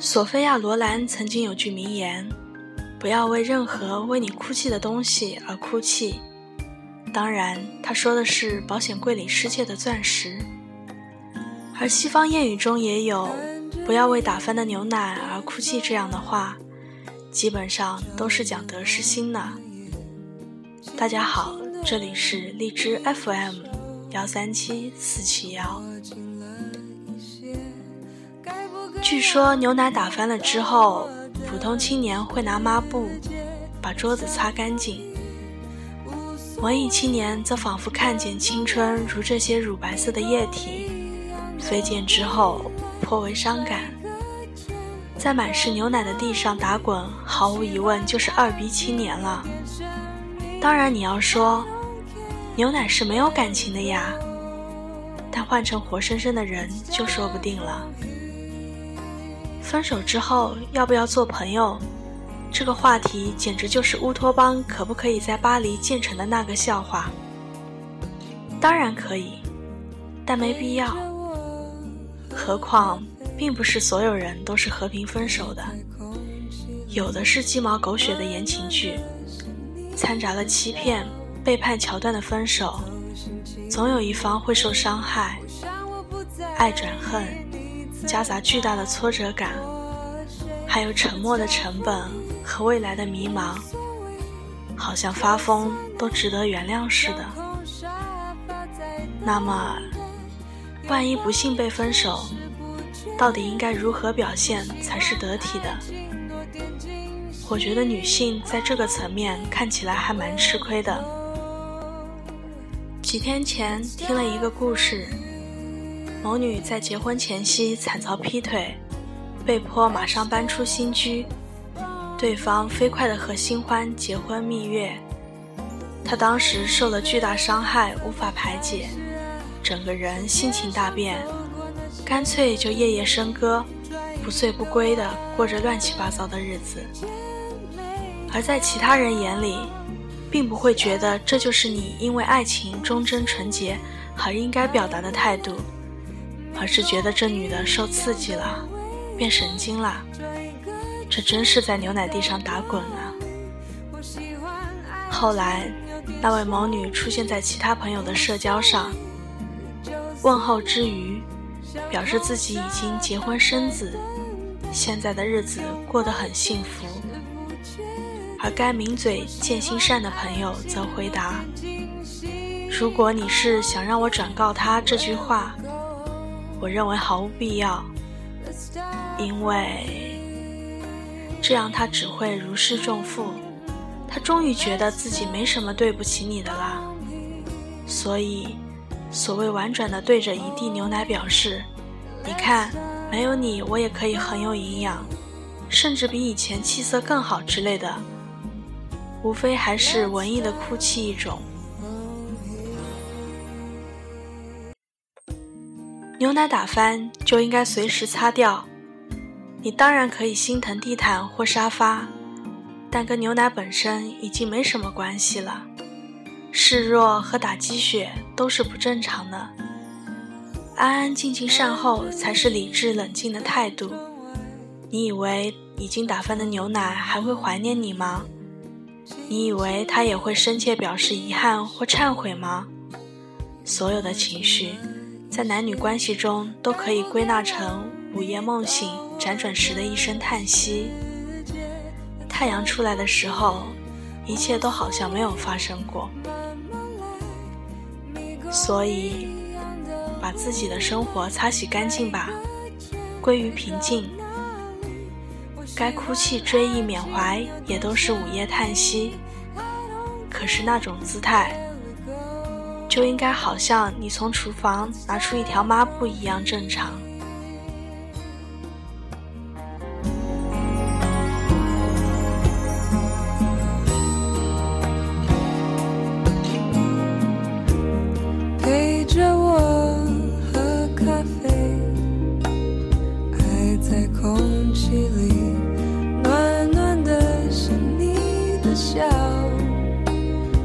索菲亚·罗兰曾经有句名言：“不要为任何为你哭泣的东西而哭泣。”当然，他说的是保险柜里失窃的钻石。而西方谚语中也有“不要为打翻的牛奶而哭泣”这样的话，基本上都是讲得失心的。大家好，这里是荔枝 FM 幺三七四七幺。据说牛奶打翻了之后，普通青年会拿抹布把桌子擦干净，文艺青年则仿佛看见青春如这些乳白色的液体飞溅之后，颇为伤感。在满是牛奶的地上打滚，毫无疑问就是二逼青年了。当然，你要说牛奶是没有感情的呀，但换成活生生的人就说不定了。分手之后要不要做朋友？这个话题简直就是乌托邦可不可以在巴黎建成的那个笑话。当然可以，但没必要。何况，并不是所有人都是和平分手的，有的是鸡毛狗血的言情剧，掺杂了欺骗、背叛桥段的分手，总有一方会受伤害，爱转恨。夹杂巨大的挫折感，还有沉默的成本和未来的迷茫，好像发疯都值得原谅似的。那么，万一不幸被分手，到底应该如何表现才是得体的？我觉得女性在这个层面看起来还蛮吃亏的。几天前听了一个故事。某女在结婚前夕惨遭劈腿，被迫马上搬出新居，对方飞快地和新欢结婚蜜月，她当时受了巨大伤害，无法排解，整个人心情大变，干脆就夜夜笙歌，不醉不归地过着乱七八糟的日子。而在其他人眼里，并不会觉得这就是你因为爱情忠贞纯洁而应该表达的态度。而是觉得这女的受刺激了，变神经了，这真是在牛奶地上打滚啊！后来，那位某女出现在其他朋友的社交上，问候之余，表示自己已经结婚生子，现在的日子过得很幸福。而该抿嘴见心善的朋友则回答：“如果你是想让我转告他这句话。”我认为毫无必要，因为这样他只会如释重负。他终于觉得自己没什么对不起你的啦。所以，所谓婉转的对着一地牛奶表示：“你看，没有你，我也可以很有营养，甚至比以前气色更好之类的。”无非还是文艺的哭泣一种。牛奶打翻就应该随时擦掉。你当然可以心疼地毯或沙发，但跟牛奶本身已经没什么关系了。示弱和打鸡血都是不正常的。安安静静善后才是理智冷静的态度。你以为已经打翻的牛奶还会怀念你吗？你以为他也会深切表示遗憾或忏悔吗？所有的情绪。在男女关系中，都可以归纳成午夜梦醒、辗转时的一声叹息。太阳出来的时候，一切都好像没有发生过。所以，把自己的生活擦洗干净吧，归于平静。该哭泣、追忆、缅怀，也都是午夜叹息。可是那种姿态。就应该好像你从厨房拿出一条抹布一样正常。陪着我喝咖啡，爱在空气里暖暖的，像你的笑，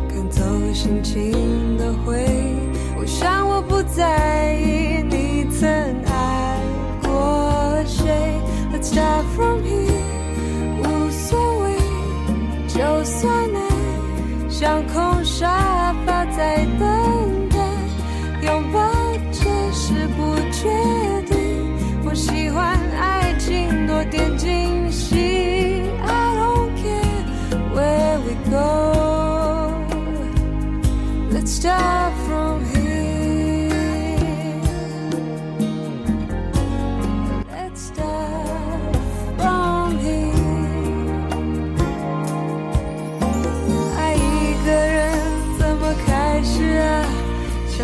赶走心情。在意你曾爱过谁。Let's start from here，无所谓，就算你，像空沙发在等待，拥抱只是不确定。我喜欢爱情多点惊喜。I don't care where we go，Let's start。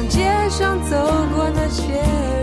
街上走过那些